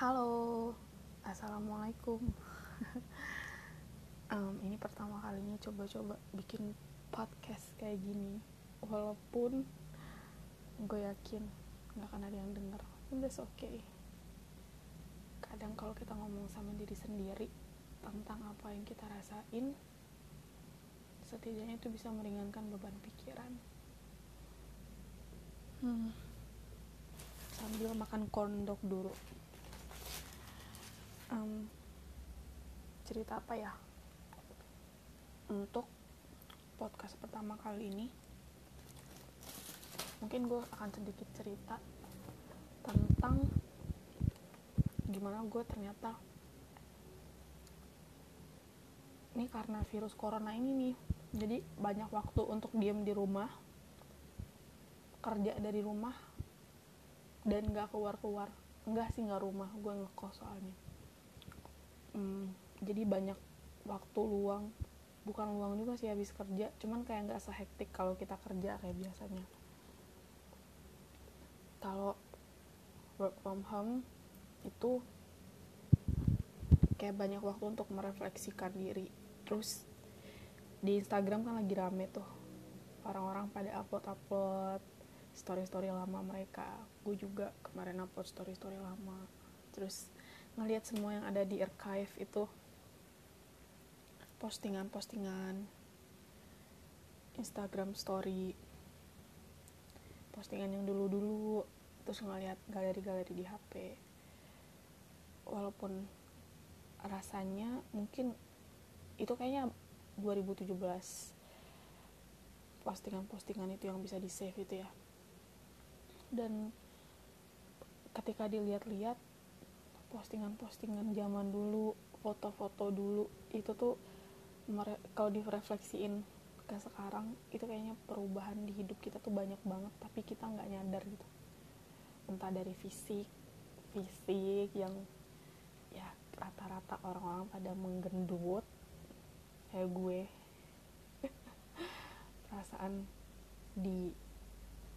Halo, assalamualaikum. um, ini pertama kalinya coba-coba bikin podcast kayak gini, walaupun gue yakin nggak akan ada yang denger. That's okay. Kadang kalau kita ngomong sama diri sendiri tentang apa yang kita rasain, setidaknya itu bisa meringankan beban pikiran. Hmm. Sambil makan corn dog dulu um, cerita apa ya? Untuk podcast pertama kali ini mungkin gue akan sedikit cerita tentang gimana gue ternyata ini karena virus corona ini nih. Jadi banyak waktu untuk diem di rumah kerja dari rumah dan gak keluar-keluar. Enggak sih nggak rumah. Gue ngekos soalnya hmm, jadi banyak waktu luang. Bukan luang juga sih habis kerja. Cuman kayak nggak sehektik kalau kita kerja kayak biasanya. Kalau work from home itu kayak banyak waktu untuk merefleksikan diri. Terus di Instagram kan lagi rame tuh. Orang-orang pada upload-upload story-story lama mereka. Gue juga kemarin upload story-story lama. Terus ngelihat semua yang ada di archive itu. Postingan-postingan. Instagram story. Postingan yang dulu-dulu. Terus ngeliat galeri-galeri di HP walaupun rasanya mungkin itu kayaknya 2017 postingan-postingan itu yang bisa di save itu ya. Dan ketika dilihat-lihat postingan-postingan zaman dulu foto-foto dulu itu tuh kalau direfleksiin ke sekarang itu kayaknya perubahan di hidup kita tuh banyak banget tapi kita nggak nyadar gitu. Entah dari fisik fisik yang ya rata-rata orang-orang pada menggendut kayak gue. Perasaan di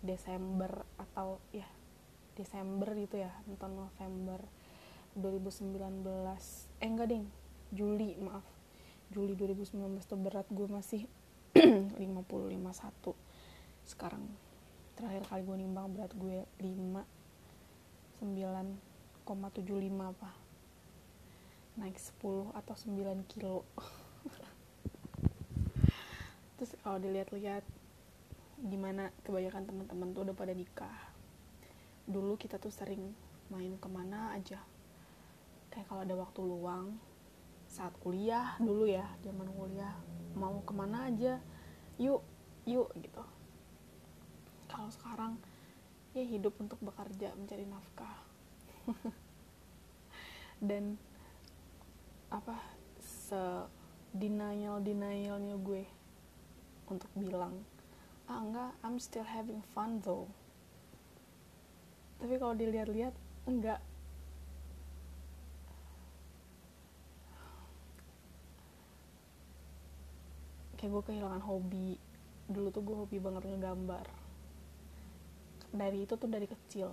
Desember atau ya Desember gitu ya nonton November 2019 eh enggak ding. Juli maaf. Juli 2019 tuh berat gue masih 50 51 sekarang terakhir kali gue nimbang berat gue 5 9,75 apa? Naik 10 atau 9 kilo. Terus kalau dilihat-lihat gimana kebanyakan teman-teman tuh udah pada nikah. Dulu kita tuh sering main ke mana aja kayak kalau ada waktu luang saat kuliah dulu ya zaman kuliah mau ke mana aja yuk yuk gitu. Kalau sekarang ya hidup untuk bekerja mencari nafkah. Dan apa se denial denialnya gue untuk bilang ah enggak I'm still having fun though. Tapi kalau dilihat-lihat enggak kayak gue kehilangan hobi. Dulu tuh gue hobi banget ngegambar. Dari itu tuh dari kecil.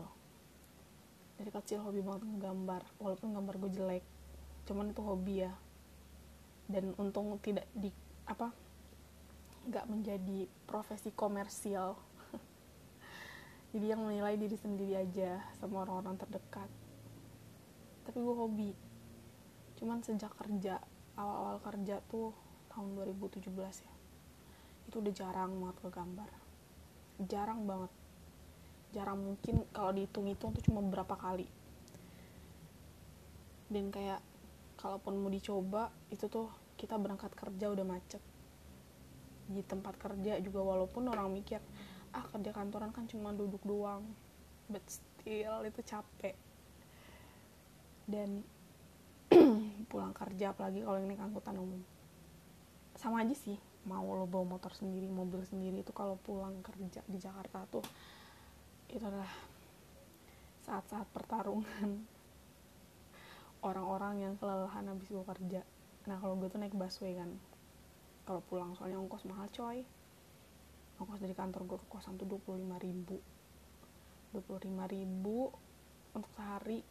Dari kecil hobi banget ngegambar walaupun gambar gue jelek. Cuman itu hobi ya. Dan untung tidak di apa nggak menjadi profesi komersial. Jadi yang menilai diri sendiri aja sama orang-orang terdekat. Tapi gue hobi. Cuman sejak kerja awal-awal kerja tuh tahun 2017 ya. Itu udah jarang banget ke gambar. Jarang banget. Jarang mungkin kalau dihitung-hitung tuh cuma beberapa kali. Dan kayak kalaupun mau dicoba itu tuh kita berangkat kerja udah macet. Di tempat kerja juga walaupun orang mikir ah kerja kantoran kan cuma duduk doang. But still itu capek. Dan pulang kerja apalagi kalau ini angkutan umum sama aja sih mau lo bawa motor sendiri mobil sendiri itu kalau pulang kerja di Jakarta tuh itu adalah saat-saat pertarungan orang-orang yang kelelahan habis gue kerja. Nah kalau gue tuh naik busway kan kalau pulang soalnya ongkos mahal coy. Ongkos dari kantor gue ke kosan tuh 25 ribu. 25 ribu untuk sehari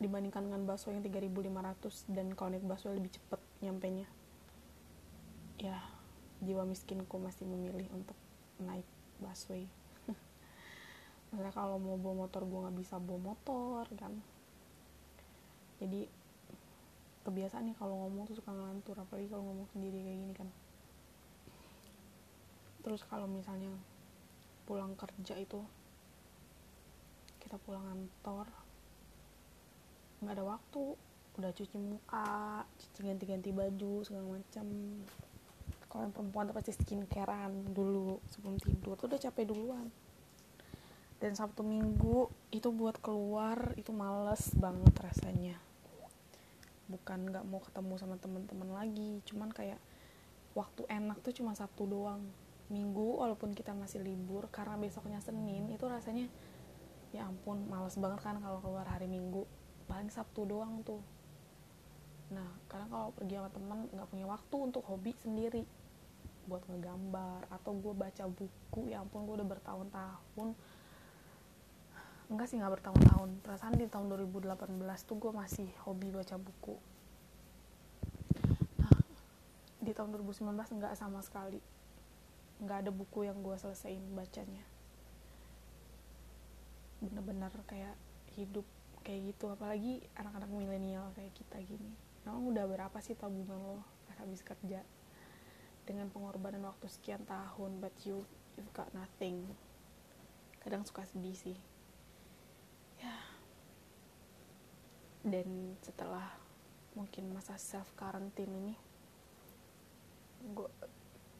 dibandingkan dengan busway yang 3500 dan kalau naik busway lebih cepet nyampe nya ya jiwa miskinku masih memilih untuk naik busway. Misalnya kalau mau bawa motor gue nggak bisa bawa motor kan. Jadi kebiasaan nih kalau ngomong tuh suka ngelantur apalagi kalau ngomong sendiri kayak gini kan. Terus kalau misalnya pulang kerja itu kita pulang kantor nggak ada waktu udah cuci muka cuci ganti-ganti baju segala macam kalau yang perempuan tuh pasti skincarean dulu sebelum tidur. Tuh udah capek duluan. Dan sabtu minggu itu buat keluar itu males banget rasanya. Bukan nggak mau ketemu sama teman-teman lagi. Cuman kayak waktu enak tuh cuma sabtu doang. Minggu walaupun kita masih libur karena besoknya senin itu rasanya ya ampun males banget kan kalau keluar hari minggu. Paling Sabtu doang tuh. Nah karena kalau pergi sama temen nggak punya waktu untuk hobi sendiri buat ngegambar atau gue baca buku ya ampun gue udah bertahun-tahun. Enggak sih nggak bertahun-tahun. Perasaan di tahun 2018 tuh gue masih hobi baca buku. Nah di tahun 2019 nggak sama sekali. Nggak ada buku yang gue selesaiin bacanya. Bener-bener kayak hidup kayak gitu. Apalagi anak-anak milenial kayak kita gini. Emang udah berapa sih tabungan lo habis kerja dengan pengorbanan waktu sekian tahun but you you've got nothing. Kadang suka sedih sih. Ya. Dan setelah mungkin masa self quarantine ini gue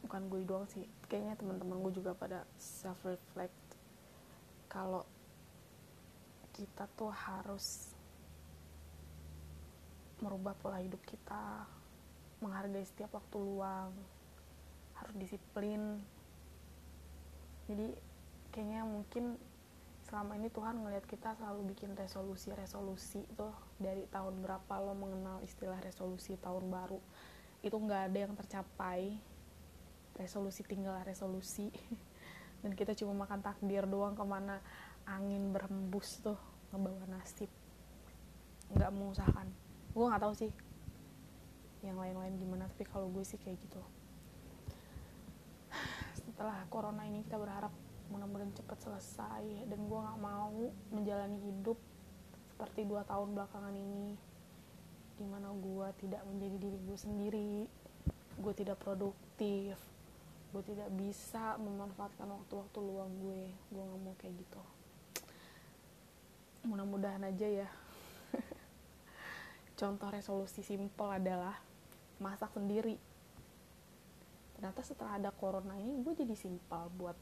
bukan gue doang sih kayaknya teman-teman gue juga pada self reflect kalau kita tuh harus merubah pola hidup kita menghargai setiap waktu luang harus disiplin. Jadi kayaknya mungkin selama ini Tuhan ngelihat kita selalu bikin resolusi-resolusi tuh dari tahun berapa lo mengenal istilah resolusi tahun baru. Itu nggak ada yang tercapai. Resolusi tinggal resolusi. Dan kita cuma makan takdir doang ke mana angin berhembus tuh ngebawa nasib. Nggak mengusahakan. Gue nggak tahu sih yang lain-lain gimana tapi kalau gue sih kayak gitu setelah corona ini kita berharap mudah-mudahan cepet selesai dan gue nggak mau menjalani hidup seperti dua tahun belakangan ini di mana gue tidak menjadi diri gue sendiri gue tidak produktif gue tidak bisa memanfaatkan waktu-waktu luang gue. Gue nggak mau kayak gitu. Mudah-mudahan aja ya. Contoh resolusi simpel adalah masak sendiri ternyata setelah ada corona ini gue jadi simpel buat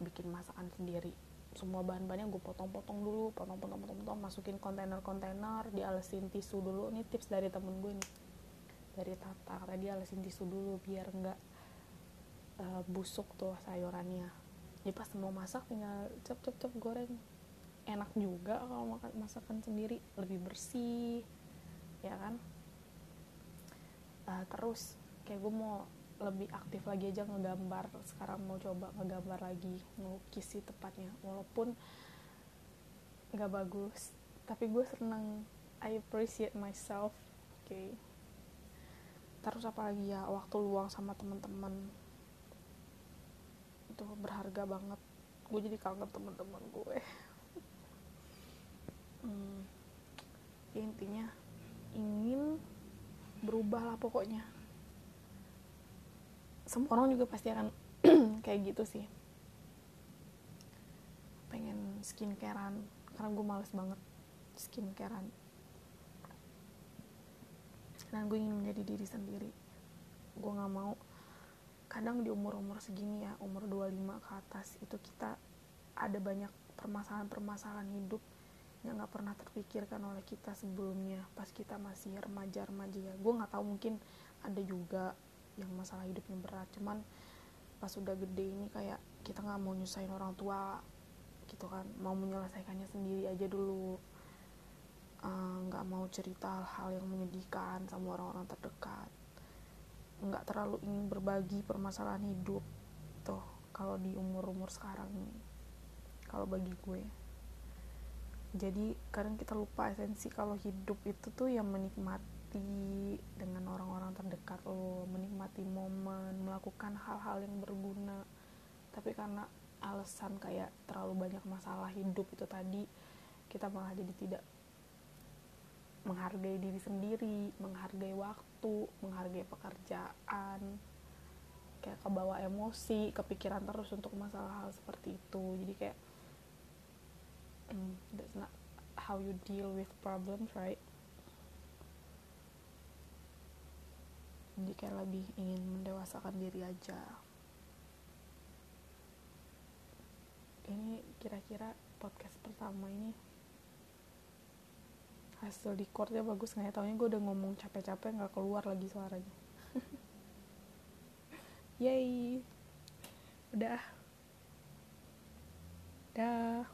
bikin masakan sendiri. Semua bahan-bahannya gue potong-potong dulu potong-potong-potong masukin kontainer-kontainer dialesin tisu dulu. Ini tips dari temen gue nih dari Tata. Tadi alesin tisu dulu biar nggak uh, busuk tuh sayurannya. Jadi pas mau masak tinggal cep cep cep goreng. Enak juga kalau makan masakan sendiri. Lebih bersih ya kan? Uh, terus kayak gue mau lebih aktif lagi aja ngegambar. Sekarang mau coba ngegambar lagi ngelukis sih tepatnya. Walaupun nggak bagus tapi gue seneng. I appreciate myself oke okay. terus apa lagi ya waktu luang sama teman-teman itu berharga banget. Gue jadi kangen teman-teman gue. Hmm, ya intinya ingin berubah lah pokoknya semua orang juga pasti akan kayak gitu sih. Pengen skincarean karena gue males banget skincarean. Dan gue ingin menjadi diri sendiri. Gue nggak mau. Kadang di umur-umur segini ya umur 25 ke atas itu kita ada banyak permasalahan-permasalahan hidup yang nggak pernah terpikirkan oleh kita sebelumnya pas kita masih remaja-remaja ya. Gue nggak tahu mungkin ada juga yang masalah hidupnya berat. Cuman pas udah gede ini kayak kita nggak mau nyusahin orang tua gitu kan. Mau menyelesaikannya sendiri aja dulu. Eh, nggak uh, mau cerita hal yang menyedihkan sama orang-orang terdekat. Nggak terlalu ingin berbagi permasalahan hidup tuh kalau di umur-umur sekarang ini. Kalau bagi gue. Jadi kadang kita lupa esensi kalau hidup itu tuh yang menikmati dengan orang-orang terdekat lo menikmati momen melakukan hal-hal yang berguna. Tapi karena alasan kayak terlalu banyak masalah hidup itu tadi kita malah jadi tidak menghargai diri sendiri menghargai waktu menghargai pekerjaan. Kayak kebawa emosi kepikiran terus untuk masalah hal seperti itu. Jadi kayak mm, that's not how you deal with problems right jadi kayak lebih ingin mendewasakan diri aja. Ini kira-kira podcast pertama ini. Hasil recordnya bagus nggak ya? Taunya gue udah ngomong capek-capek nggak keluar lagi suaranya. Yay. Udah. Dah